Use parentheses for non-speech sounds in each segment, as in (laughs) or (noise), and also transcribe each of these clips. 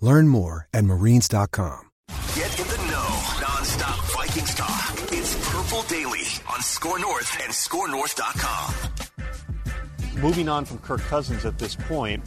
Learn more at marines.com. Get in the know. Non-stop Vikings talk. It's Purple Daily on Score North and ScoreNorth.com. Moving on from Kirk Cousins at this point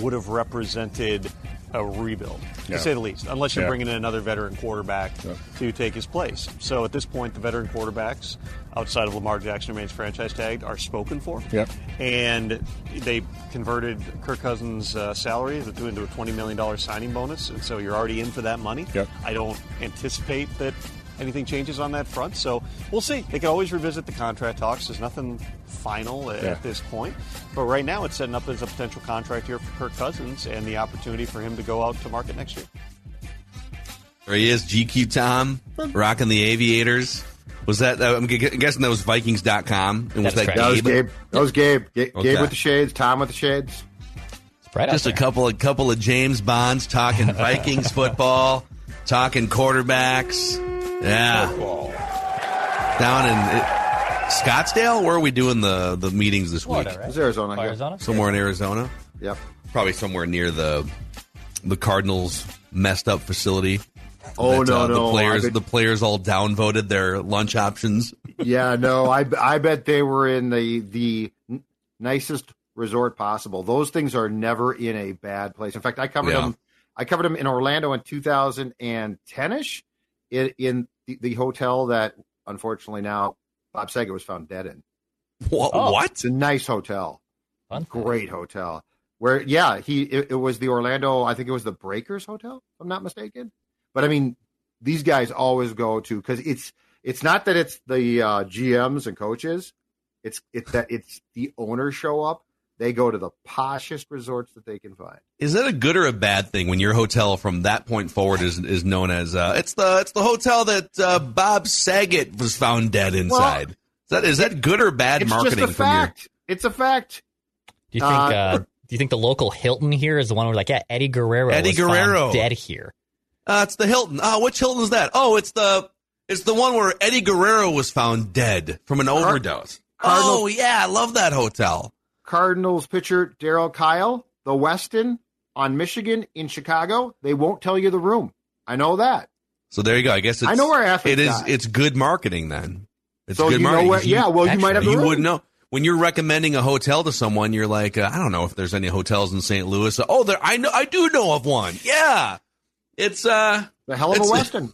would have represented a rebuild, Yeah. to say the least, unless you're Yeah. bringing in another veteran quarterback to take his place. So at this point, the veteran quarterbacks outside of Lamar Jackson remains franchise tagged are spoken for. Yep. And they converted Kirk Cousins' uh, salary into into a $20 million signing bonus, and so you're already in for that money. Yep. I don't anticipate that anything changes on that front, so we'll see. They can always revisit the contract talks. There's nothing final at Yeah. this point, but right now it's setting up as a potential contract year for Kirk Cousins and the opportunity for him to go out to market next year. There he is, GQ Tom, rocking the aviators. Was that, I'm guessing that was Vikings.com. And was That's that correct. That was Gabe? Gabe. That was Gabe. Ga- Okay. Gabe with the shades. Tom with the shades. Right Just a couple of couple of James Bonds talking (laughs) Vikings football, talking quarterbacks. Yeah. Down in uh, Scottsdale, where are we doing the, the meetings this week? Right? It's Arizona. Yeah. Arizona? Somewhere in Arizona. Yep. Probably somewhere near the the Cardinals messed up facility. Oh that, no, uh, no. The players, bet- the players all downvoted their lunch options. yeah, no. I I bet they were in the the nicest resort possible. Those things are never in a bad place. In fact, I covered Yeah. them. I covered them in Orlando in 2010 ish, in, in the, the hotel that unfortunately now Bob Saget was found dead in. What? Oh. what? It's a nice hotel, Fun. great hotel. Where yeah, he it, it was the Orlando. I think it was the Breakers Hotel, if I'm not mistaken. But I mean, these guys always go to because it's it's not that it's the uh, GMs and coaches. It's it's that it's the owners show up. They go to the poshest resorts that they can find. Is that a good or a bad thing when your hotel from that point forward is is known as uh, it's the it's the hotel that uh, Bob Saget was found dead inside? is that is that good or bad It's marketing just a from your? fact. It's a fact. Do you think? Uh, Uh, do you think the local Hilton here is the one where like, yeah, Eddie Guerrero, Eddie was found Guerrero. dead here? Uh, it's the Hilton. Oh, which Hilton is that? Oh, it's the it's the one where Eddie Guerrero was found dead from an overdose. Cardinals- Oh yeah, I love that hotel. Cardinals pitcher Darryl Kile, the Westin on Michigan in Chicago. They won't tell you the room. I know that. So there you go. I guess it's, I know where athletes it is. It's good marketing then. It's So good you know marketing. where- yeah, well, you might have the you wouldn't know when you're recommending a hotel to someone. You're like, uh, I don't know if there's any hotels in St. Louis. Oh, there. I know. I do know of one. Yeah, it's uh. The hell of a Westin.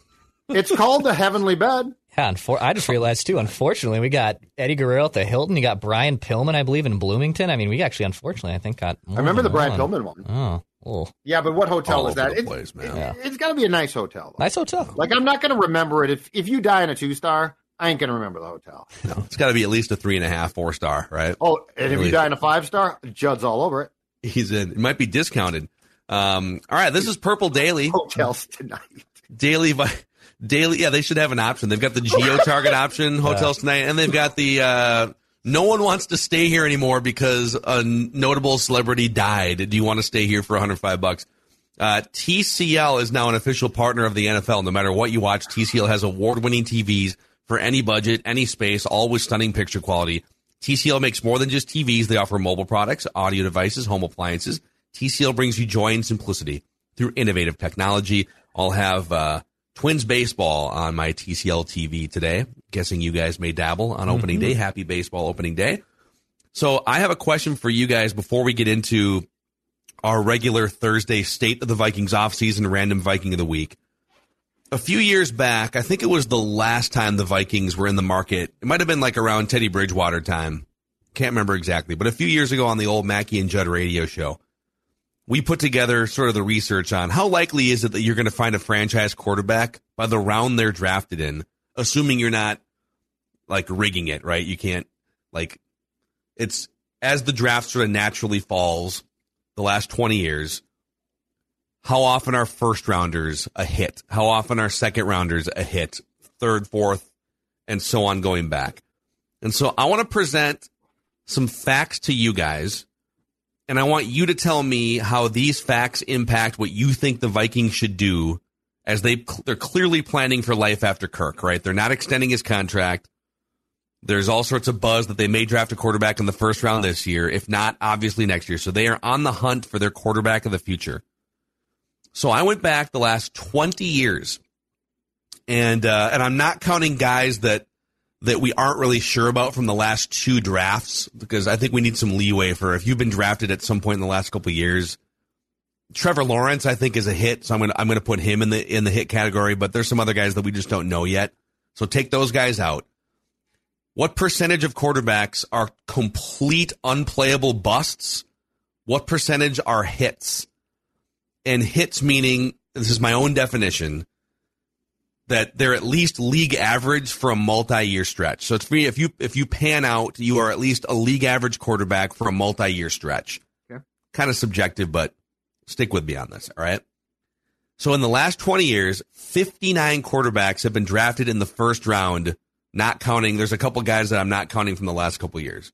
It's called the Heavenly Bed. Yeah, unfor- I just realized too. Unfortunately, we got Eddie Guerrero at the Hilton. You got Brian Pillman, I believe, in Bloomington. I mean, we actually, unfortunately, I think got. I remember the Brian Pillman. Pillman one. Oh, oh, Yeah, but what hotel All was over that? the It- place, man. Yeah. It's got to be a nice hotel. though. nice hotel. Like I'm not going to remember it if if you die in a two star. I ain't going to remember the hotel. (laughs) No, it's got to be at least a three and a half, four star, right? Oh, and if Really? you die in a five star, Judd's all over it. He's in. It might be discounted. Um. All right. This is Purple Daily. Hotels tonight. Daily. Vi- Daily. Yeah, they should have an option. They've got the geo target (laughs) option hotels tonight, and they've got the. uh no one wants to stay here anymore because a notable celebrity died. Do you want to stay here for 105 bucks? Uh, TCL is now an official partner of the NFL. No matter what you watch, TCL has award-winning TVs for any budget, any space, all with stunning picture quality. TCL makes more than just TVs. They offer mobile products, audio devices, home appliances. TCL brings you joy and simplicity through innovative technology. I'll have uh, Twins baseball on my TCL TV today. Guessing you guys may dabble on opening mm-hmm. day. Happy baseball opening day. So I have a question for you guys before we get into our regular Thursday state of the Vikings offseason random Viking of the week. a few years back, I think it was the last time the Vikings were in the market. It might have been like around Teddy Bridgewater time. Can't remember exactly, but a few years ago on the old Mackey and Judd radio show, we put together sort of the research on how likely is it that you're going to find a franchise quarterback by the round they're drafted in, assuming you're not like rigging it, right? You can't like it's as the draft sort of naturally falls the last 20 years how often are first rounders a hit? How often are second rounders a hit? Third, fourth, and so on going back. And so I want to present some facts to you guys, and I want you to tell me how these facts impact what you think the Vikings should do as they they're clearly planning for life after Kirk, right? They're not extending his contract. There's all sorts of buzz that they may draft a quarterback in the first round this year, if not obviously next year. So they are on the hunt for their quarterback of the future. So I went back the last 20 years, and uh, and I'm not counting guys that that we aren't really sure about from the last two drafts because I think we need some leeway for if you've been drafted at some point in the last couple years. Trevor Lawrence, I think, is a hit, so I'm gonna I'm gonna put him in the in the hit category. But there's some other guys that we just don't know yet, so take those guys out. What percentage of quarterbacks are complete unplayable busts? What percentage are hits? and hits meaning this is my own definition that they're at least league average for a multi-year stretch. So it's for me if you if you pan out, you are at least a league average quarterback for a multi-year stretch. Okay. Kind of subjective, but stick with me on this, all right? So in the last 20 years, 59 quarterbacks have been drafted in the first round, not counting there's a couple guys that I'm not counting from the last couple years.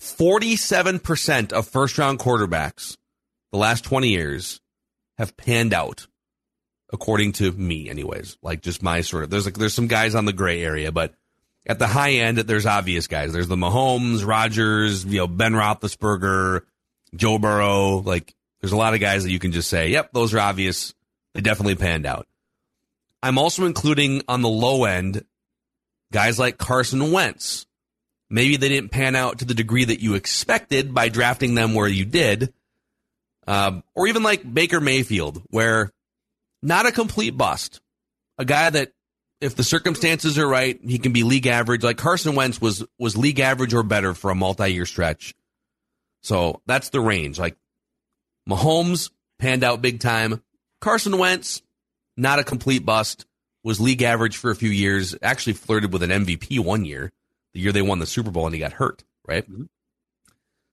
47% of first round quarterbacks the last 20 years have panned out according to me anyways. Like just my sort of there's like there's some guys on the gray area but at the high end there's obvious guys. There's the Mahomes Rodgers, you know Ben Roethlisberger Joe Burrow. Like there's a lot of guys that you can just say yep those are obvious. They definitely panned out. I'm also including on the low end guys like Carson Wentz. Maybe they didn't pan out to the degree that you expected by drafting them where you did. Um, or even like Baker Mayfield, where not a complete bust, a guy that if the circumstances are right, he can be league average. Like Carson Wentz was was league average or better for a multi year stretch. So that's the range. Like Mahomes panned out big time. Carson Wentz, not a complete bust, was league average for a few years. Actually flirted with an MVP one year, the year they won the Super Bowl and he got hurt. Right. Mm-hmm.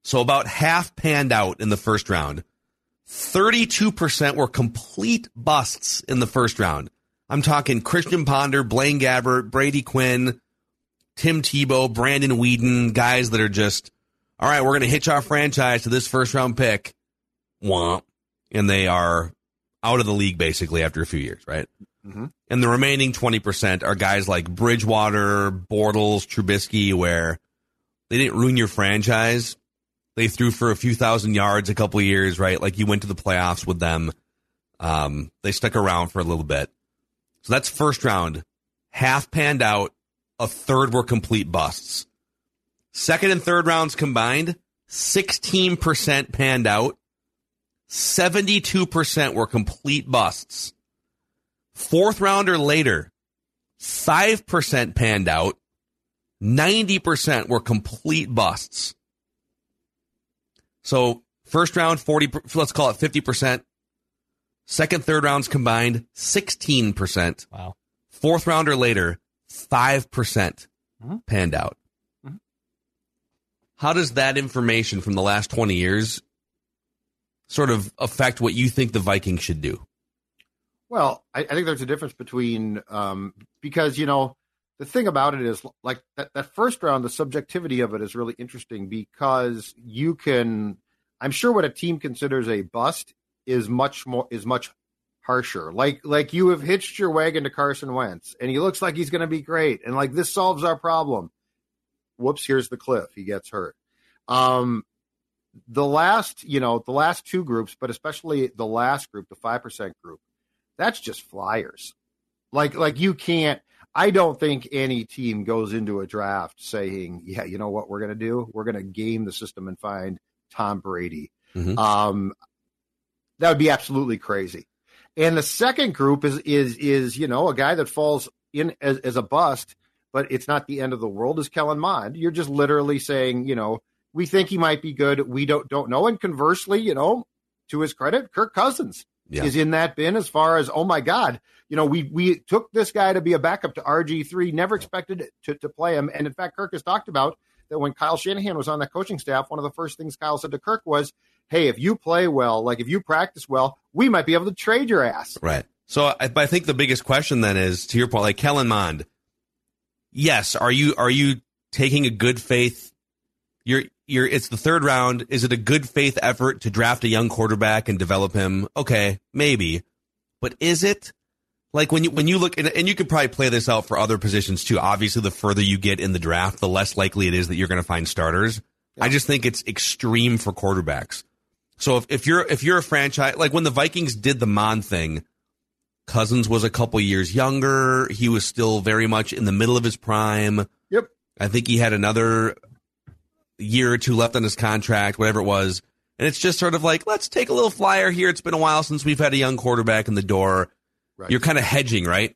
So about half panned out in the first round. 32% were complete busts in the first round. I'm talking Christian Ponder, Blaine Gabbert, Brady Quinn, Tim Tebow, Brandon Weeden, guys that are just, all right, we're going to hitch our franchise to this first round pick. Womp. And they are out of the league basically after a few years, right? Mm-hmm. And the remaining 20% are guys like Bridgewater, Bortles, Trubisky, where they didn't ruin your franchise, they threw for a few thousand yards a couple years, right? Like you went to the playoffs with them. Um, they stuck around for a little bit. So that's first round. Half panned out. A third were complete busts. Second and third rounds combined, 16% panned out. 72% were complete busts. Fourth rounder later, 5% panned out. 90% were complete busts. So first round, 40, let's call it 50%. Second, third rounds combined, 16%. Wow. Fourth rounder later, 5% mm-hmm. panned out. Mm-hmm. How does that information from the last 20 years sort of affect what you think the Vikings should do? Well, I, I think there's a difference between um, because you know the thing about it is like that, that first round, the subjectivity of it is really interesting because you can, I'm sure what a team considers a bust is much more, is much harsher. Like, like you have hitched your wagon to Carson Wentz and he looks like he's going to be great. And like, this solves our problem. Whoops, here's the cliff. He gets hurt. Um, the last, you know, the last two groups, but especially the last group, the 5% group, that's just flyers. Like, like you can't, I don't think any team goes into a draft saying, "Yeah, you know what we're going to do? We're going to game the system and find Tom Brady." Mm-hmm. Um, that would be absolutely crazy. And the second group is is is you know a guy that falls in as, as a bust, but it's not the end of the world. Is Kellen Mond? You're just literally saying, you know, we think he might be good. We don't don't know. And conversely, you know, to his credit, Kirk Cousins yeah. is in that bin as far as oh my god, you know, we we took this guy to be a backup to RG three, never expected to to play him, and in fact, Kirk has talked about that when Kyle Shanahan was on that coaching staff, one of the first things Kyle said to Kirk was, "Hey, if you play well, like if you practice well, we might be able to trade your ass." Right. So I, I think the biggest question then is to your point, like Kellen Mond. Yes, are you are you taking a good faith? You're you're. It's the third round. Is it a good faith effort to draft a young quarterback and develop him? Okay, maybe, but is it? Like when you when you look and, and you could probably play this out for other positions too. Obviously, the further you get in the draft, the less likely it is that you're going to find starters. Yeah. I just think it's extreme for quarterbacks. So if, if you're if you're a franchise like when the Vikings did the Mond thing, Cousins was a couple years younger. He was still very much in the middle of his prime. Yep. I think he had another year or two left on his contract, whatever it was. And it's just sort of like, let's take a little flyer here. It's been a while since we've had a young quarterback in the door. Right. You're kind of hedging, right?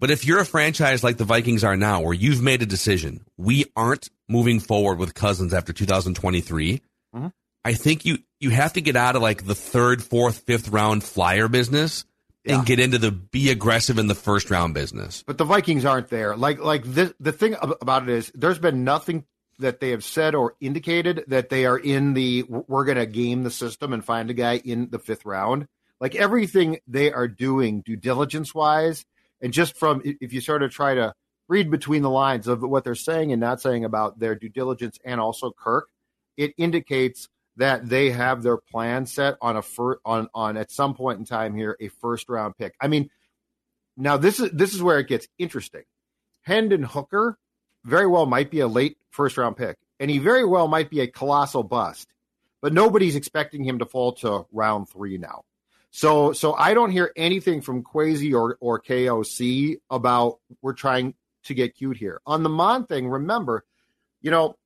But if you're a franchise like the Vikings are now, where you've made a decision, we aren't moving forward with Cousins after 2023. Mm-hmm. I think you you have to get out of like the third, fourth, fifth round flyer business yeah. and get into the be aggressive in the first round business. But the Vikings aren't there. Like like this, the thing about it is, there's been nothing that they have said or indicated that they are in the we're going to game the system and find a guy in the fifth round like everything they are doing due diligence wise and just from if you sort of try to read between the lines of what they're saying and not saying about their due diligence and also Kirk, it indicates that they have their plan set on a fir- on on at some point in time here a first round pick. I mean, now this is this is where it gets interesting. Hendon Hooker very well might be a late first round pick, and he very well might be a colossal bust. But nobody's expecting him to fall to round three now. So so I don't hear anything from Kwesi or or KOC about we're trying to get cute here. On the Mond thing, remember, you know,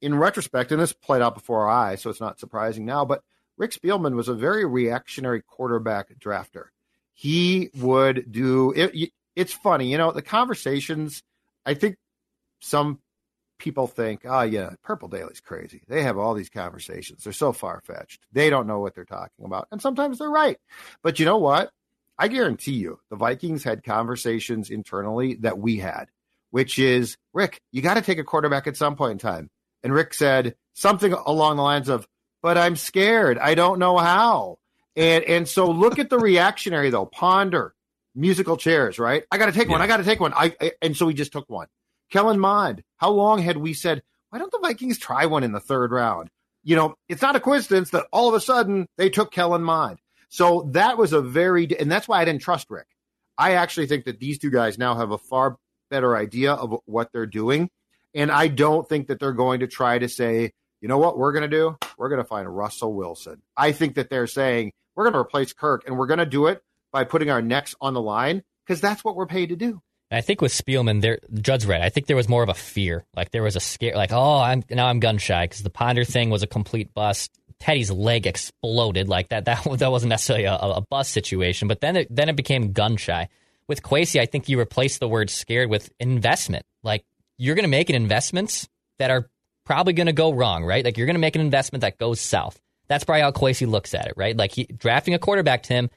in retrospect, and this played out before our eyes, so it's not surprising now, but Rick Spielman was a very reactionary quarterback drafter. He would do it, it's funny, you know, the conversations, I think some people think, oh, yeah, Purple Daily's crazy. They have all these conversations. They're so far fetched. They don't know what they're talking about. And sometimes they're right. But you know what? I guarantee you the Vikings had conversations internally that we had, which is, Rick, you got to take a quarterback at some point in time. And Rick said something along the lines of, but I'm scared. I don't know how. And and so look at the reactionary though. Ponder musical chairs, right? I got to take yeah. one. I got to take one. I, I, and so we just took one. Kellen Mond. How long had we said, why don't the Vikings try one in the third round? You know, it's not a coincidence that all of a sudden they took Kellen Mond. So that was a very, and that's why I didn't trust Rick. I actually think that these two guys now have a far better idea of what they're doing. And I don't think that they're going to try to say, you know what we're going to do? We're going to find Russell Wilson. I think that they're saying we're going to replace Kirk and we're going to do it by putting our necks on the line because that's what we're paid to do. I think with Spielman, there Judd's right. I think there was more of a fear, like there was a scare, like oh, I'm now I'm gun shy because the Ponder thing was a complete bust. Teddy's leg exploded like that. That (laughs) that wasn't necessarily a, a bust situation, but then it then it became gun shy. With Kwesi, I think you replace the word scared with investment. Like you're going to make an investments that are probably going to go wrong, right? Like you're going to make an investment that goes south. That's probably how Kwesi looks at it, right? Like he, drafting a quarterback to him,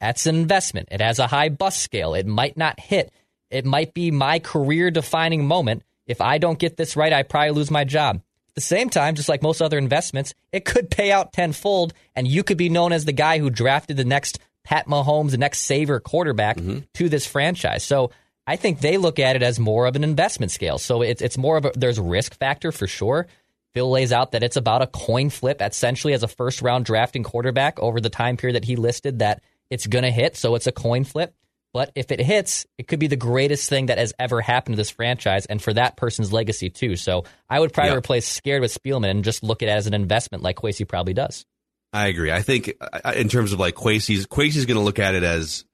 that's an investment. It has a high bust scale. It might not hit it might be my career defining moment. If I don't get this right, I probably lose my job. At the same time, just like most other investments, it could pay out tenfold, and you could be known as the guy who drafted the next Pat Mahomes, the next saver quarterback mm-hmm. to this franchise. So I think they look at it as more of an investment scale. So it's it's more of a there's a risk factor for sure. Phil lays out that it's about a coin flip essentially as a first round drafting quarterback over the time period that he listed that it's going to hit. So it's a coin flip. But if it hits, it could be the greatest thing that has ever happened to this franchise and for that person's legacy too. So I would probably yep. replace Scared with Spielman and just look at it as an investment like Kwesi probably does. I agree. I think uh, in terms of like Kwesi's, Kwesi's going to look at it as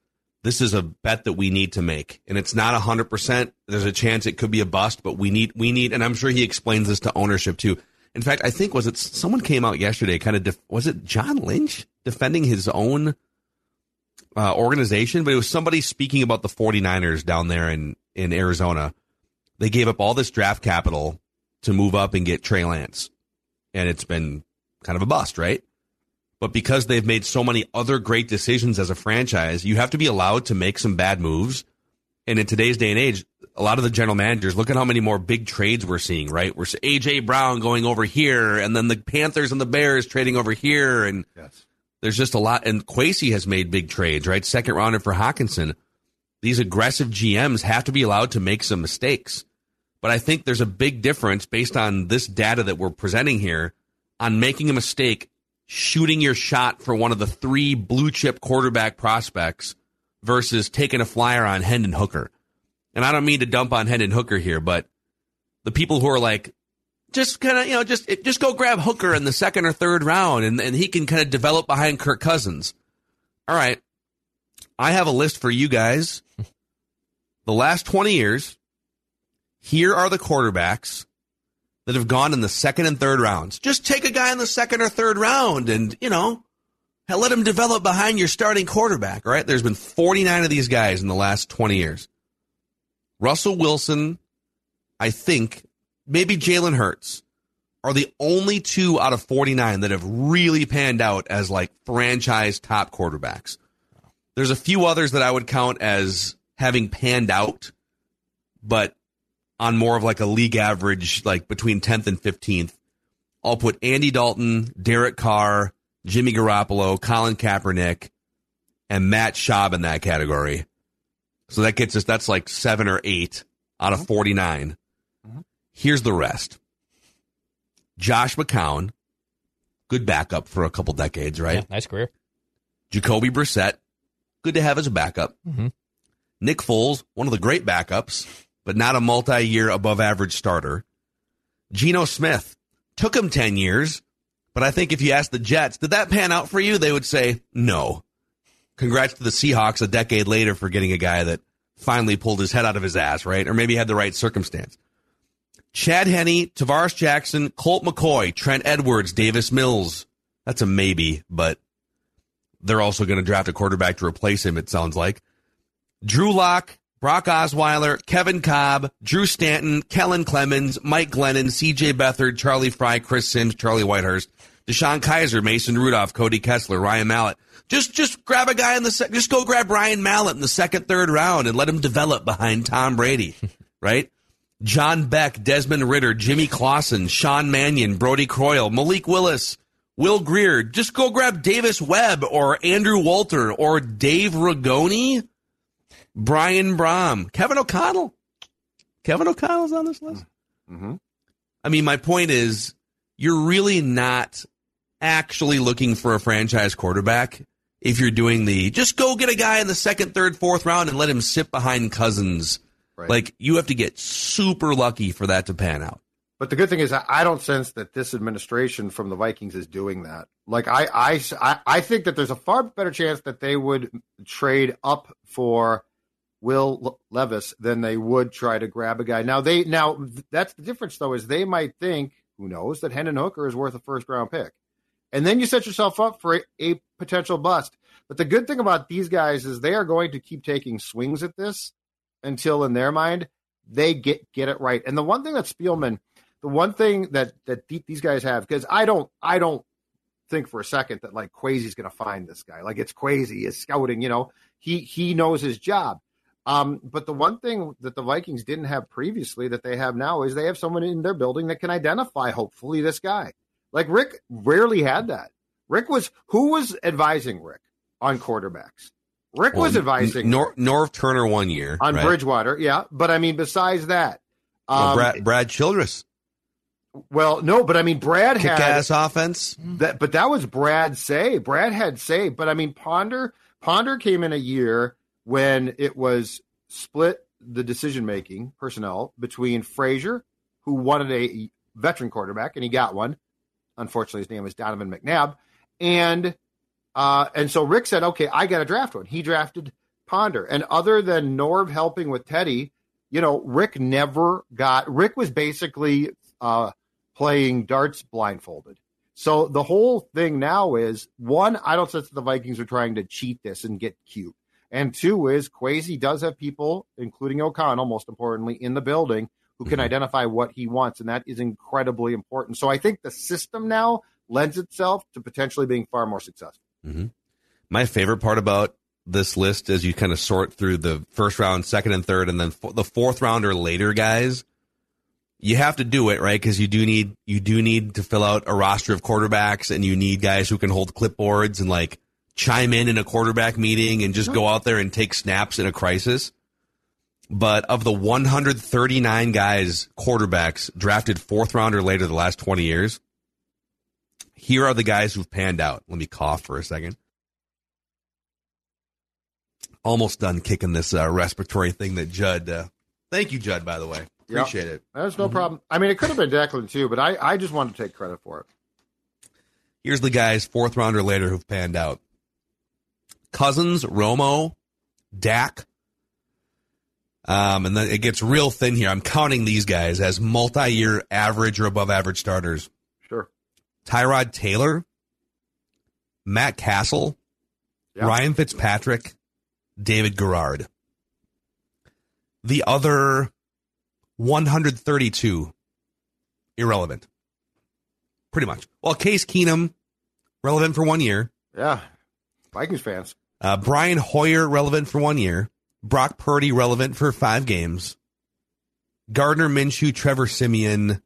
this is a bet that we need to make, and it's not hundred percent. There's a chance it could be a bust, but we need we need, and I'm sure he explains this to ownership too. In fact, I think was it someone came out yesterday, kind of def, was it John Lynch defending his own uh, organization, but it was somebody speaking about the 49ers down there in, in Arizona. They gave up all this draft capital to move up and get Trey Lance. And it's been kind of a bust, right? But because they've made so many other great decisions as a franchise, you have to be allowed to make some bad moves. And in today's day and age, a lot of the general managers, look at how many more big trades we're seeing, right? We're AJ Brown going over here, and then the Panthers and the Bears trading over here, and Yes. There's just a lot. And Kwesi has made big trades, right? Second rounder for Hockenson. These aggressive GMs have to be allowed to make some mistakes. But I think there's a big difference based on this data that we're presenting here on making a mistake, shooting your shot for one of the three blue chip quarterback prospects versus taking a flyer on Hendon Hooker. And I don't mean to dump on Hendon Hooker here, but the people who are like, just kind of, you know, just just go grab Hooker in the second or third round, and, and he can kind of develop behind Kirk Cousins. All right, I have a list for you guys. The last twenty years, here are the quarterbacks that have gone in the second and third rounds. Just take a guy in the second or third round, and you know, let him develop behind your starting quarterback. All right, there's been forty nine of these guys in the last twenty years. Russell Wilson, I think, maybe Jalen Hurts are the only two out of 49 that have really panned out as like franchise top quarterbacks. There's a few others that I would count as having panned out, but on more of like a league average, like between 10th and 15th. I'll put Andy Dalton, Derek Carr, Jimmy Garoppolo, Colin Kaepernick, and Matt Schaub in that category. So that gets us, that's like seven or eight out of mm-hmm. 49. Here's the rest Josh McCown, good backup for a couple decades, right? Yeah, nice career. Jacoby Brissett, good to have as a backup. Mhm. Nick Foles, one of the great backups, but not a multi year above average starter. Geno Smith, took him 10 years, but I think if you ask the Jets, did that pan out for you? They would say no. Congrats to the Seahawks a decade later for getting a guy that finally pulled his head out of his ass, right? Or maybe had the right circumstance. Chad Henne, Tarvaris Jackson, Colt McCoy, Trent Edwards, Davis Mills. That's a maybe, but they're also going to draft a quarterback to replace him, it sounds like. Drew Lock, Brock Osweiler, Kevin Kolb, Drew Stanton, Kellen Clemens, Mike Glennon, CJ Beathard, Charlie Frye, Chris Sims, Charlie Whitehurst, DeShone Kizer, Mason Rudolph, Cody Kessler, Ryan Mallett. Just just grab a guy in the sec- just go grab Ryan Mallett in the second, third round and let him develop behind Tom Brady, (laughs) right? John Beck, Desmond Ridder, Jimmy Clausen, Sean Mannion, Brodie Croyle, Malik Willis, Will Grier. Just go grab Davis Webb or Andrew Walter or Dave Ragone, Brian Brohm, Kevin O'Connell. Kevin O'Connell's on this list. Mhm. I mean, my point is, you're really not actually looking for a franchise quarterback if you're doing the just go get a guy in the second, third, fourth round and let him sit behind Cousins. Right. Like you have to get super lucky for that to pan out. But the good thing is, I don't sense that this administration from the Vikings is doing that. Like, I, I, I- I think that there's a far better chance that they would trade up for Will Levis than they would try to grab a guy. Now, they, now that's the difference, though, is they might think, who knows, that Hendon Hooker is worth a first round pick. And then you set yourself up for a, a potential bust. But the good thing about these guys is they are going to keep taking swings at this until, in their mind, they get get it right. And the one thing that Spielman, the one thing that that th- these guys have, because I don't, I don't think for a second that like Kwesi's going to find this guy. Like it's Quasi is scouting. You know, he he knows his job. Um, but the one thing that the Vikings didn't have previously that they have now is they have someone in their building that can identify, hopefully, this guy. Like Rick rarely had that. Rick was who was advising Rick on quarterbacks. Rick was advising Nor- Norv Turner one year on right? Bridgewater, yeah. But I mean, besides that, Well, um, Brad, Brad Childress, well, no, but I mean, Brad kick had ass offense. that, but that was Brad say. Brad had say, but I mean, Ponder Ponder came in a year when it was split the decision making personnel between Frazier, who wanted a veteran quarterback, and he got one. Unfortunately, his name was Donovan McNabb, and uh, and so Rick said, "Okay, I got to draft one." He drafted Ponder, and other than Norv helping with Teddy, you know, Rick never got. Rick was basically uh, playing darts blindfolded So the whole thing now is one, I don't sense that the Vikings are trying to cheat this and get cute. And two is Kwesi does have people, including O'Connell, most importantly, in the building who can Mhm. identify what he wants. And that is incredibly important. So I think the system now lends itself to potentially being far more successful. Mm-hmm. My favorite part about this list as you kind of sort through the first round, second and third, and then f- the fourth round or later guys, you have to do it right? Because you do need you do need to fill out a roster of quarterbacks, and you need guys who can hold clipboards and like chime in in a quarterback meeting and just go out there and take snaps in a crisis. But of the 139 guys, quarterbacks drafted fourth round or later the last 20 years, here are the guys who've panned out. Let me cough for a second almost done kicking this uh, respiratory thing that Judd. Uh, thank you, Judd. By the way, Yep. appreciate it. There's no problem. I mean, it could have been Declan too, but I, I just wanted to take credit for it. Here's the guys fourth round or later who've panned out: Cousins, Romo, Dak. Um, and then it gets real thin here. I'm counting these guys as multi-year average or above average starters. Tyrod Taylor, Matt Cassel, Yeah. Ryan Fitzpatrick, David Garrard. The other 132 irrelevant. Pretty much. Well, Case Keenum relevant for one year. Yeah. Vikings fans. Uh, Brian Hoyer relevant for one year. Brock Purdy relevant for five games. Gardner Minshew, Trevor Siemian.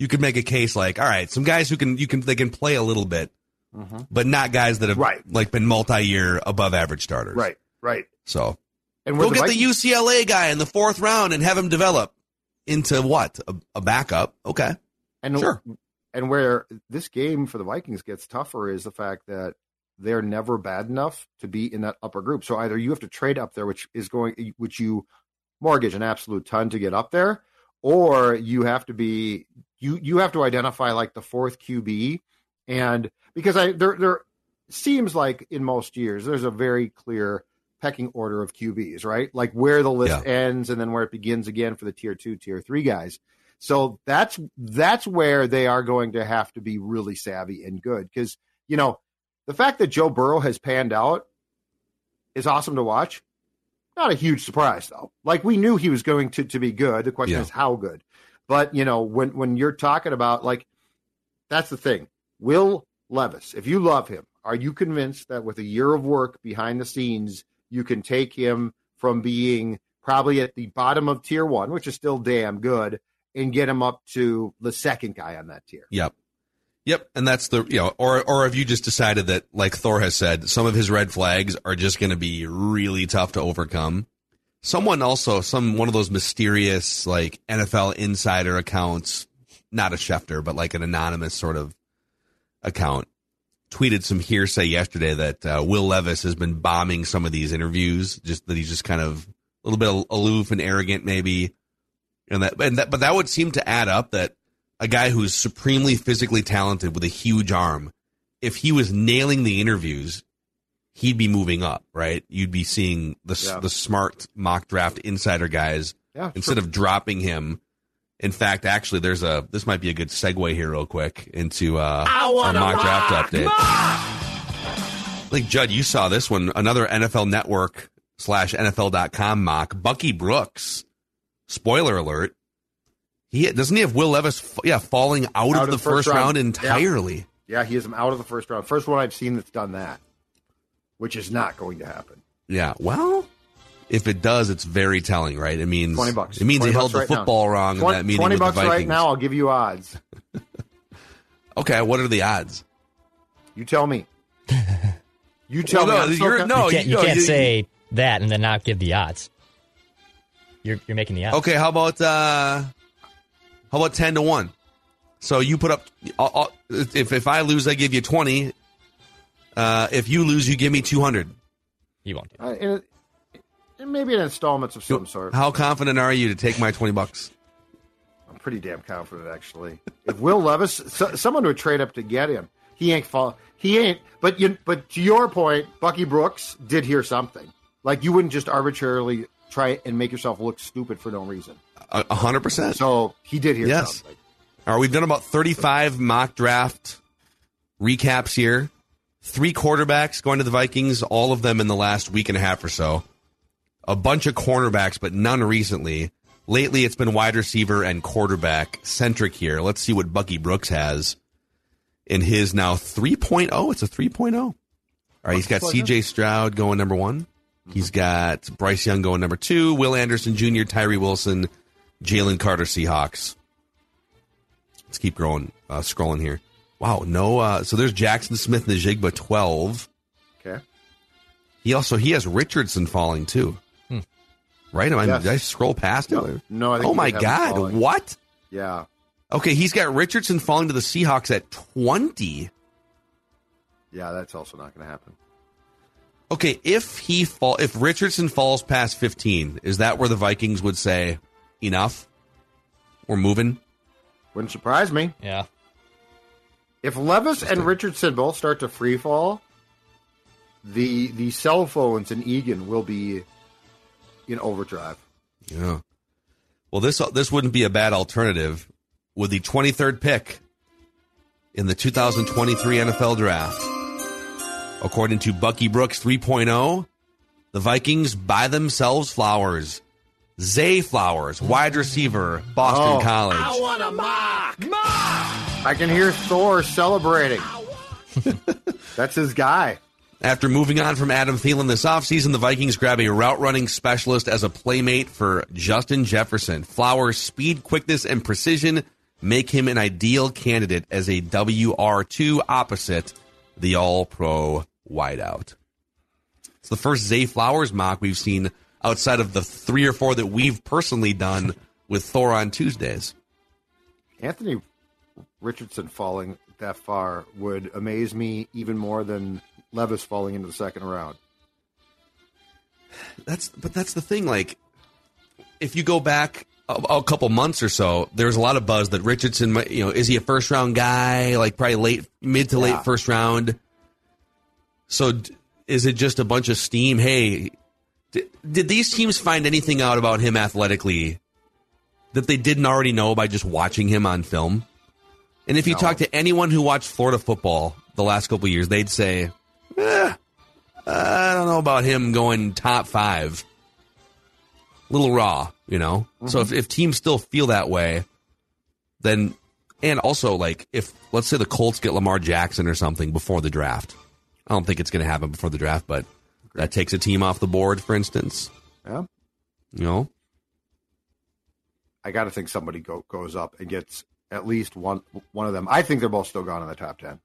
You could make a case like, all right, some guys who can you can they can play a little bit, mm-hmm. but not guys that have Right. like been multi-year above average starters. Right. Right. So And go get Vikings- the UCLA guy in the fourth round and have him develop into what a, a backup. Okay. And Sure. and where this game for the Vikings gets tougher is the fact that they're never bad enough to be in that upper group. So either you have to trade up there, which is going, which you mortgage an absolute ton to get up there, or you have to be you you have to identify like the fourth QB, and because I there there seems like in most years there's a very clear pecking order of QBs, right? Like where the list ends and then where it begins again for the tier two, tier three guys. So that's that's where they are going to have to be really savvy and good because you know the fact that Joe Burrow has panned out is awesome to watch. Not a huge surprise though. Like we knew he was going to to be good. The question Yeah. is how good. But you know when when you're talking about like that's the thing. Will Levis, if you love him, are you convinced that with a year of work behind the scenes, you can take him from being probably at the bottom of tier one, which is still damn good, and get him up to the second guy on that tier? Yep. Yep. And that's the, you know, or, or have you just decided that, like Thor has said, some of his red flags are just going to be really tough to overcome? Someone also, some, one of those mysterious, like NFL insider accounts, not a Schefter, but like an anonymous sort of account, tweeted some hearsay yesterday that uh, Will Levis has been bombing some of these interviews, just that he's just kind of a little bit aloof and arrogant, maybe. And that, and that, but that would seem to add up that a guy who's supremely physically talented with a huge arm, if he was nailing the interviews, he'd be moving up, right? You'd be seeing the Yeah. the smart mock draft insider guys Yeah, instead of dropping him. In fact, actually, there's a this might be a good segue here, real quick, into uh, our mock draft update. I think Judd, you saw this one. Another NFL Network slash NFL.com mock. Bucky Brooks. Spoiler alert. He doesn't he have Will Levis? Yeah, falling out, of the, first, round, entirely. Yeah, he is out of the first round. First one I've seen that's done that, which is not going to happen. Yeah. Well, if it does, it's very telling, right? It means 20 bucks. It means he held the right now. football wrong in that meeting 20 with bucks the Vikings. right now, I'll give you odds. (laughs) Okay, what are the odds? You tell me. (laughs) You tell Well, me. I'm you're- no, you can't, you no, can't you- say that and then not give the odds. You're you're making the odds. Okay, how about uh how about ten to one? So you put up I'll- I'll- if if I lose, I give you twenty. Uh, if you lose, you give me two hundred. You won't. Uh, in a- in maybe in installments of some sort. How confident are you to take my twenty bucks? I'm pretty damn confident, actually. If Will Levis, so, someone would trade up to get him. He ain't fall. He ain't. But you. But to your point, Bucky Brooks did hear something. Like you wouldn't just arbitrarily try and make yourself look stupid for no reason. Hundred percent. So he did hear Yes. something. All right, we've done about thirty-five mock draft recaps here. Three quarterbacks going to the Vikings, all of them in the last week and a half or so. A bunch of cornerbacks, but none recently. Lately, it's been wide receiver and quarterback centric here. Let's see what Bucky Brooks has in his now 3.0. It's a 3.0. All right, he's got CJ Stroud going number one. He's got Bryce Young going number two, Will Anderson Jr., Tyree Wilson, Jalen Carter Seahawks. Let's keep growing, uh, scrolling here. Wow, no. Uh, so there's Jaxon Smith-Njigba 12. Okay. He also he has Richardson falling too. Hmm. Right? Am I, Yes. Did I scroll past No, it? no, I think oh my God! What? Yeah. Okay, he's got Richardson falling to the Seahawks at 20. Yeah, that's also not going to happen. Okay, if he fall, if Richardson falls past 15, is that where the Vikings would say enough? We're moving. Wouldn't surprise me. Yeah. If Levis and Richardson both start to free fall, the the cell phones in Eagan will be in overdrive. Yeah. Well, this this wouldn't be a bad alternative with the 23rd pick in the 2023 NFL Draft. According to Bucky Brooks 3.0, the Vikings buy themselves flowers. Zay Flowers, wide receiver, Boston Oh. College. I want to mock. Mock. I can hear Thor celebrating. (laughs) That's his guy. After moving on from Adam Thielen this offseason, the Vikings grab a route running specialist as a playmate for Justin Jefferson. Flowers' speed, quickness, and precision make him an ideal candidate as a WR2 opposite the all pro wideout. It's the first Zay Flowers mock we've seen outside of the three or four that we've personally done with Thor on Tuesdays. Anthony Richardson falling that far would amaze me even more than Levis falling into the second round. That's but that's the thing. Like, if you go back a, a couple months or so, there was a lot of buzz that Richardson. might- You know, is he a first round guy? Like probably late, mid to Yeah. late first round. So, d- is it just a bunch of steam? Hey, did, did these teams find anything out about him athletically that they didn't already know by just watching him on film? And if you talk to anyone who watched Florida football the last couple of years, they'd say, eh, I don't know about him going top five. A Little raw, you know? So if, if teams still feel that way, then, and also, like, if, let's say the Colts get Lamar Jackson or something before the draft. I don't think it's going to happen before the draft, but that takes a team off the board, for instance. Yeah. You know? I got to think somebody go, goes up and gets at least one one of them. I think they're both still gone in the top ten.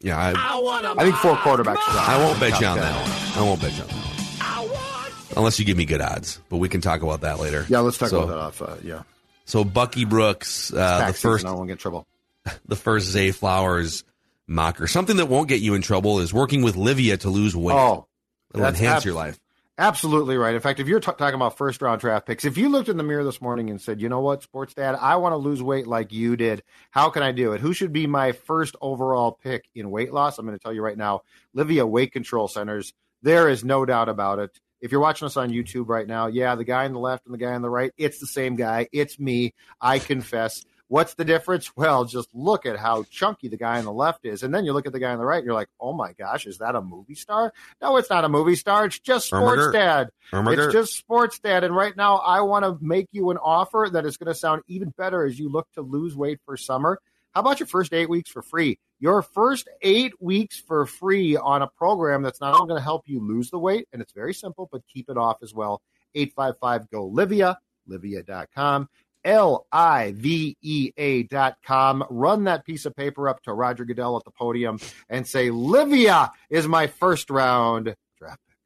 Yeah, I, I think four quarterbacks. are gone I won't bet you on 10. that one. I won't bet you on that one. Unless you give me good odds, but we can talk about that later. Yeah, let's talk So- about that off. Uh, yeah, So Bucky Brooks, uh, the first I won't get in trouble. (laughs) the first Zay Flowers mocker. Something that won't get you in trouble is working with Livea to lose weight. Oh, It'll that's enhance your life. Absolutely right. In fact, if you're t- talking about first round draft picks, if you looked in the mirror this morning and said, you know what, sports dad, I want to lose weight like you did. How can I do it? Who should be my first overall pick in weight loss? I'm going to tell you right now, Livea Weight Control Centers. There is no doubt about it. If you're watching us on YouTube right now, yeah, the guy on the left and the guy on the right, it's the same guy. It's me. I confess. What's the difference? Well, just look at how chunky the guy on the left is. And then you look at the guy on the right and you're like, oh my gosh, is that a movie star? No, it's not a movie star. It's just sports Ermiger. dad. Ermiger. It's just sports dad. And right now, I want to make you an offer that is going to sound even better as you look to lose weight for summer. How about your first eight weeks for free? Your first eight weeks for free on a program that's not only going to help you lose the weight, and it's very simple, but keep it off as well. 855 GO Livea, Livea.com. L I V E A dot com. Run that piece of paper up to Roger Goodell at the podium and say, Livea is my first round draft pick.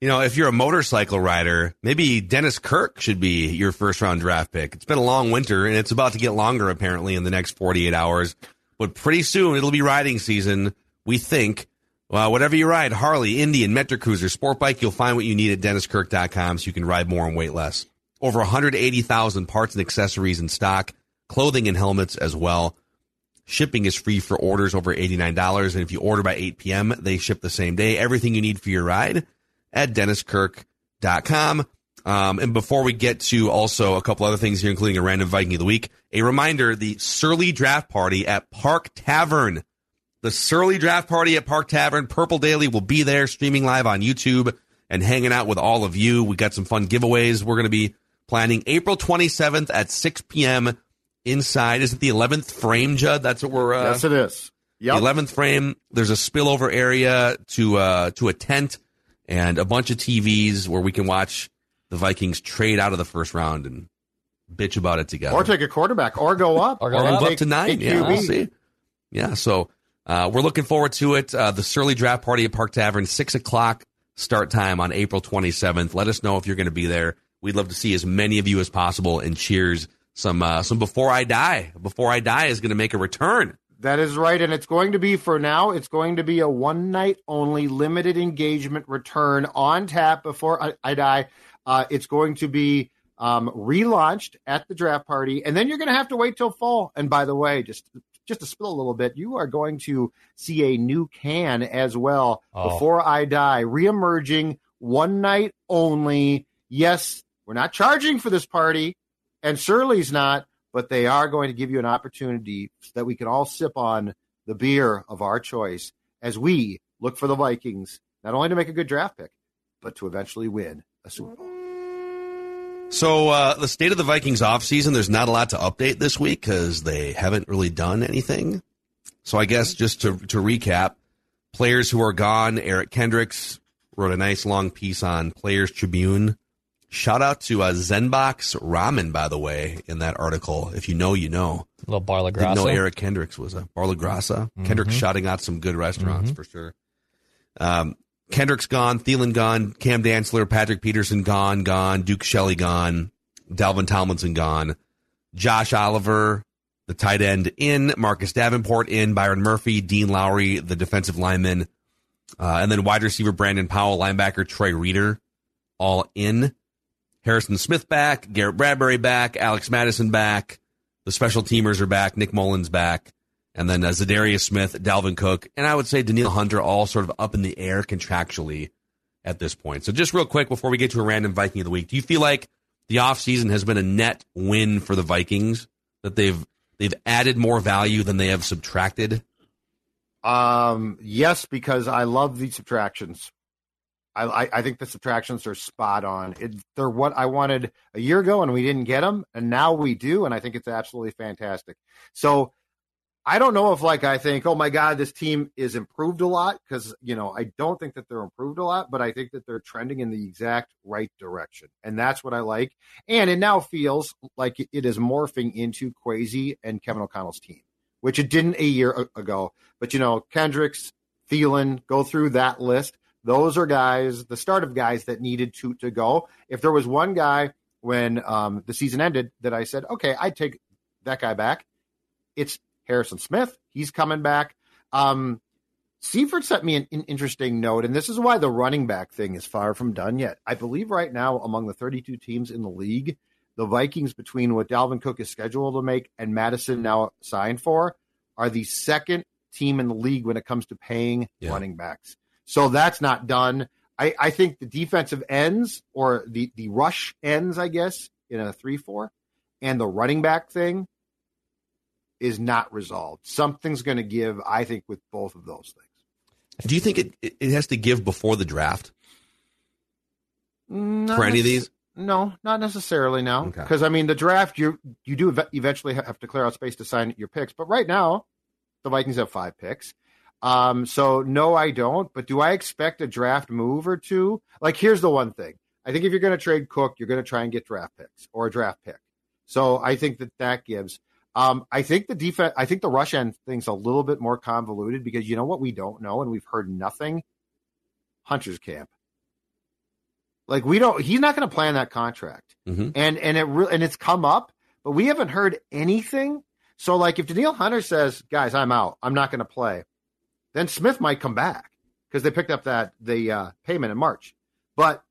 You know, if you're a motorcycle rider, maybe Dennis Kirk should be your first round draft pick. It's been a long winter and it's about to get longer apparently in the next 48 hours. But pretty soon it'll be riding season, we think. Well, whatever you ride, Harley, Indian, Metric Cruiser, Sport Bike, you'll find what you need at DennisKirk.com so you can ride more and weight less. Over 180,000 parts and accessories in stock, clothing and helmets as well. Shipping is free for orders over $89. And if you order by 8 p.m., they ship the same day. Everything you need for your ride at DennisKirk.com. Um, and before we get to also a couple other things here, including a random Viking of the week, a reminder the Surly Draft Party at Park Tavern the Surly Draft Party at Park Tavern. Purple Daily will be there streaming live on YouTube and hanging out with all of you. We got some fun giveaways. We're going to be planning April 27th at 6 p.m. inside. Is it the 11th frame, Judd? That's what we're. Uh, yes, it is. Yep. The 11th frame. There's a spillover area to uh, to a tent and a bunch of TVs where we can watch the Vikings trade out of the first round and bitch about it together. Or take a quarterback, or go up, Or go Or up. move up to nine. Yeah, QB. we'll see. Yeah, so uh, we're looking forward to it. Uh, the Surly Draft Party at Park Tavern, six o'clock start time on April 27th. Let us know if you're going to be there. We'd love to see as many of you as possible. And cheers, some uh, some Before I Die. Before I Die is going to make a return. That is right, and it's going to be for now. It's going to be a one night only, limited engagement return on tap before I, I die. Uh, it's going to be um, relaunched at the draft party, and then you're going to have to wait till fall. And by the way, just just to spill a little bit, you are going to see a new can as well. Oh. Before I die, reemerging, one night only. Yes, we're not charging for this party, and Surly's not but they are going to give you an opportunity so that we can all sip on the beer of our choice as we look for the Vikings not only to make a good draft pick, but to eventually win a Super Bowl. So uh, the state of the Vikings offseason, there's not a lot to update this week because they haven't really done anything. So I guess just to to recap, players who are gone, Eric Kendricks wrote a nice long piece on Players Tribune. Shout out to uh, Zenbox Ramen, by the way, in that article. If you know, you know. A little Bar La Didn't know Eric Kendricks was a Bar La Grassa. Kendricks shouting out some good restaurants for sure. Um, Kendricks gone, Thielen gone, Cam Dantzler, Patrick Peterson gone, gone, Duke Shelley gone, Dalvin Tomlinson gone, Josh Oliver, the tight end in, Marcus Davenport in, Byron Murphy, Dean Lowry, the defensive lineman, uh, and then wide receiver Brandon Powell, linebacker Trey Reeder, all in. Harrison Smith back, Garrett Bradbury back, Alex Mattison back, the special teamers are back, Nick Mullens back, and then uh, Za'Darius Smith, Dalvin Cook, and I would say Danielle Hunter all sort of up in the air contractually at this point. So just real quick before we get to a random Viking of the week, do you feel like the offseason has been a net win for the Vikings that they've they've added more value than they have subtracted? Um, yes, because I love the subtractions. I, I, think the subtractions are spot on. It, they're what I wanted a year ago, and we didn't get them, and now we do, and I think it's absolutely fantastic. So I don't know if like I think, oh my God, this team is improved a lot because you know I don't think that they're improved a lot, but I think that they're trending in the exact right direction, and that's what I like. And it now feels like it is morphing into Kwesi and Kevin O'Connell's team, which it didn't a year ago. But you know, Kendricks, Thielen, go through that list. Those are guys, the start of guys that needed to to go. If there was one guy when um, the season ended that I said, okay, I'd take that guy back, it's Harrison Smith. He's coming back. Um, Seifert sent me an, an interesting note, and this is why the running back thing is far from done yet. I believe right now, among the 32 teams in the league, the Vikings, between what Dalvin Cook is scheduled to make and Mattison now signed for, are the second team in the league when it comes to paying Yeah. running backs. So that's not done. I, I think the defensive ends or the, the rush ends, I guess, in a 3 4, and the running back thing is not resolved. Something's going to give, I think, with both of those things. Do you think it it has to give before the draft Not for any of these? No, not necessarily now. Okay. Because I mean, the draft you you do ev- eventually have to clear out space to sign your picks. But right now, the Vikings have five picks. Um, so no, I don't. But do I expect a draft move or two? Like, here's the one thing: I think if you're going to trade Cook, you're going to try and get draft picks or a draft pick. So I think that that gives. Um, I think the defense. I think the rush end thing's a little bit more convoluted because you know what we don't know and we've heard nothing. Hunter's camp. Like we don't. He's not going to play on that contract Mhm. and and it re- and it's come up, but we haven't heard anything. So like if Danielle Hunter says, "Guys, I'm out. I'm not going to play," then Smith might come back because they picked up that the uh, payment in March. But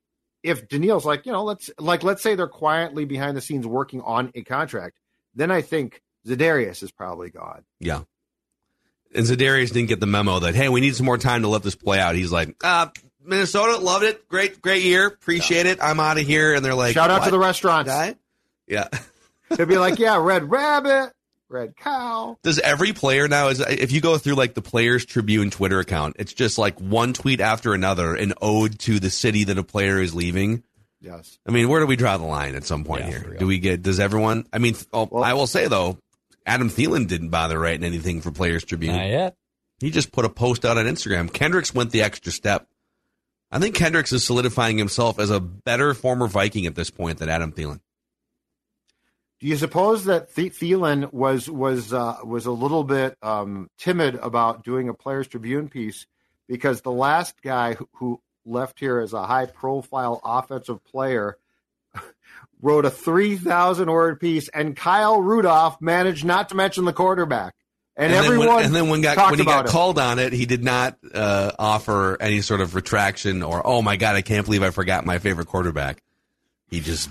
if Danielle's like, you know, let's like let's say they're quietly behind the scenes working on a contract, then I think Za'Darius is probably gone. Yeah. And Za'Darius didn't get the memo that hey, we need some more time to let this play out. He's like, uh, Minnesota loved it, great, great year, appreciate it. I'm out of here, and they're like, Shout out to the restaurants. guy?" Yeah, They'd be like, "Yeah, Red Rabbit, red cow. Does every player now is if you go through like the Players Tribune Twitter account, it's just like one tweet after another, an ode to the city that a player is leaving. Yes. I mean, where do we draw the line at some point Yeah, here? Do we get? Does everyone? I mean, oh, Well- I will say though, Adam Thielen didn't bother writing anything for Players Tribune. Not yet. He just put a post out on Instagram. Kendricks went the extra step. I think Kendricks is solidifying himself as a better former Viking at this point than Adam Thielen. Do you suppose that Th- Thielen was was uh, was a little bit um, timid about doing a Players Tribune piece because the last guy who, who left here as a high profile offensive player (laughs) wrote a three thousand word piece, and Kyle Rudolph managed not to mention the quarterback, and, then everyone when, and then when got when he got it. called on it, he did not uh, offer any sort of retraction or oh my god, I can't believe I forgot my favorite quarterback. He just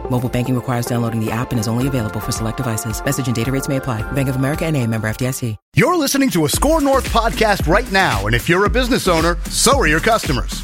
Mobile banking requires downloading the app and is only available for select devices. Message and data rates may apply. Bank of America and a member FDIC. You're listening to a SKOR North podcast right now, and if you're a business owner, so are your customers.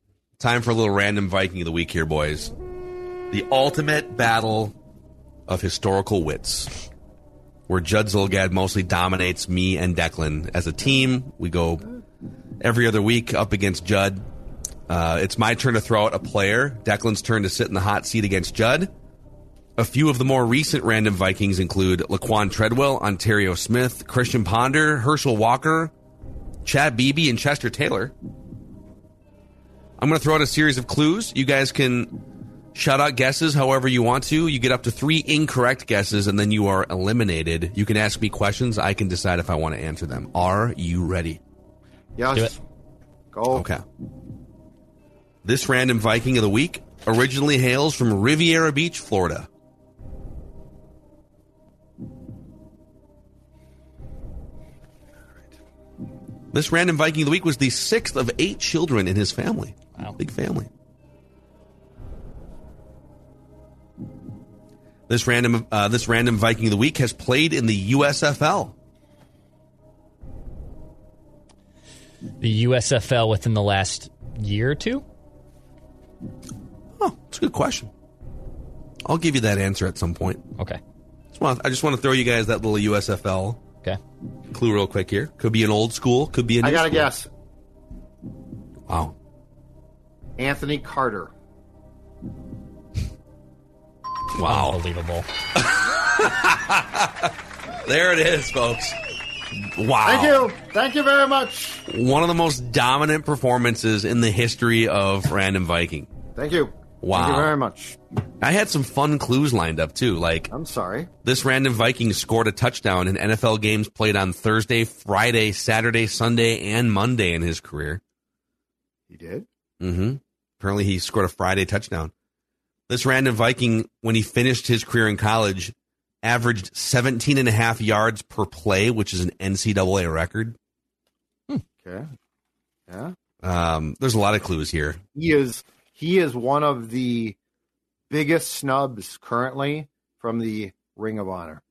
Time for a little random Viking of the week here, boys. The ultimate battle of historical wits, where Judd Zulgad mostly dominates me and Declan as a team. We go every other week up against Judd. Uh, it's my turn to throw out a player. Declan's turn to sit in the hot seat against Judd. A few of the more recent random Vikings include Laquon Treadwell, Onterrio Smith, Christian Ponder, Herschel Walker, Chad Beebe, and Chester Taylor. I'm going to throw out a series of clues. You guys can shout out guesses however you want to. You get up to three incorrect guesses, and then you are eliminated. You can ask me questions. I can decide if I want to answer them. Are you ready? Yes. Do it. Go. Okay. This random Viking of the week originally hails from Riviera Beach, Florida. This random Viking of the week was the sixth of eight children in his family. Wow. Big family. This random uh, this random Viking of the week has played in the USFL. The USFL within the last year or two? Oh, that's a good question. I'll give you that answer at some point. Okay. Just want- I just want to throw you guys that little USFL Okay. clue real quick here. Could be an old school, could be a new I got to guess. Wow. Anthony Carter. Wow. Unbelievable. (laughs) There it is, folks. Wow. Thank you. Thank you very much. One of the most dominant performances in the history of Random Viking. Thank you. Wow. Thank you very much. I had some fun clues lined up too. Like I'm sorry. this random Viking scored a touchdown in NFL games played on Thursday, Friday, Saturday, Sunday, and Monday in his career. He did. Mm-hmm. Apparently, he scored a Friday touchdown. This random Viking, when he finished his career in college, averaged 17 and a half yards per play, which is an NCAA record. Okay. Yeah. Um, there's a lot of clues here. He is he is one of the biggest snubs currently from the Ring of Honor.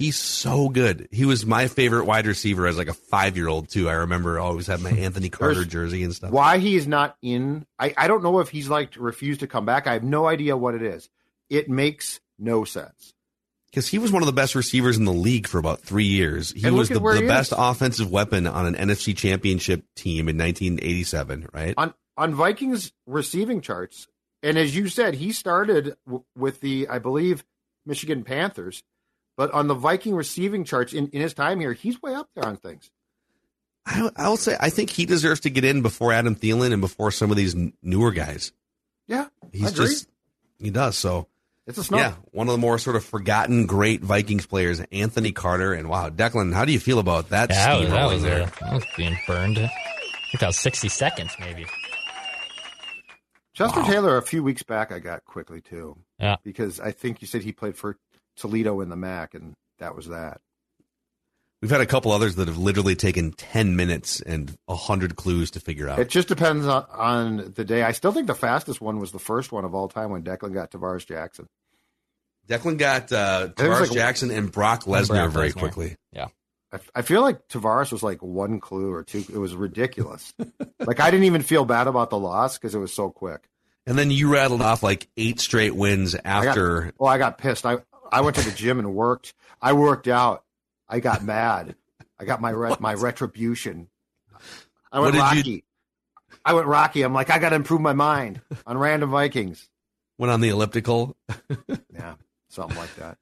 He's so good. He was my favorite wide receiver as like a five year old too. I remember I always had my (laughs) Anthony Carter jersey and stuff. Why he is not in I, I don't know if he's like refused to come back. I have no idea what it is. It makes no sense. Because he was one of the best receivers in the league for about three years. He was the, the he best offensive weapon on an NFC championship team in 1987, right? On on Vikings receiving charts, and as you said, he started w- with the I believe Michigan Panthers, but on the Viking receiving charts in, in his time here, he's way up there on things. I, I will say I think he deserves to get in before Adam Thielen and before some of these n- newer guys. Yeah, He's I agree. just he does so. it's a snub. Yeah, one of the more sort of forgotten great Vikings players, Anthony Carter, and wow, Declan, how do you feel about that Yeah, that was, that was, there? that was being burned. I think that was 60 seconds, maybe. Chester Taylor, a few weeks back, I got quickly too. Yeah. Because I think you said he played for Toledo in the MAC, and that was that. We've had a couple others that have literally taken ten minutes and hundred clues to figure out. It just depends on, on the day. I still think the fastest one was the first one of all time when Declan got Tarvaris Jackson. Declan got uh, Tarvaris like- Jackson and Brock Lesnar Brock very Lesnar. quickly. Yeah. I, I feel like Tarvaris was like one clue or two. It was ridiculous. (laughs) like I didn't even feel bad about the loss because it was so quick. And then you rattled off like eight straight wins I got, after. well, I got pissed. I I went to the gym and worked. I worked out. I got mad. I got my re- my retribution. I went Rocky. you- I went Rocky. I'm like, I got to improve my mind on random Vikings. went on the elliptical. (laughs) Yeah, something like that.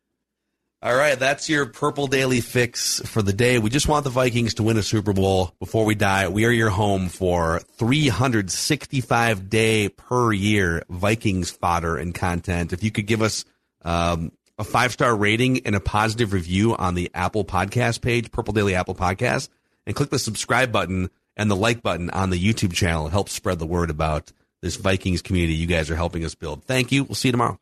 All right, that's your Purple Daily fix for the day. We just want the Vikings to win a Super Bowl before we die. We are your home for 365 day per year Vikings fodder and content. If you could give us um, a five star rating and a positive review on the Apple Podcast page, Purple Daily Apple Podcast, and click the subscribe button and the like button on the YouTube channel, it helps spread the word about this Vikings community you guys are helping us build. Thank you. We'll see you tomorrow.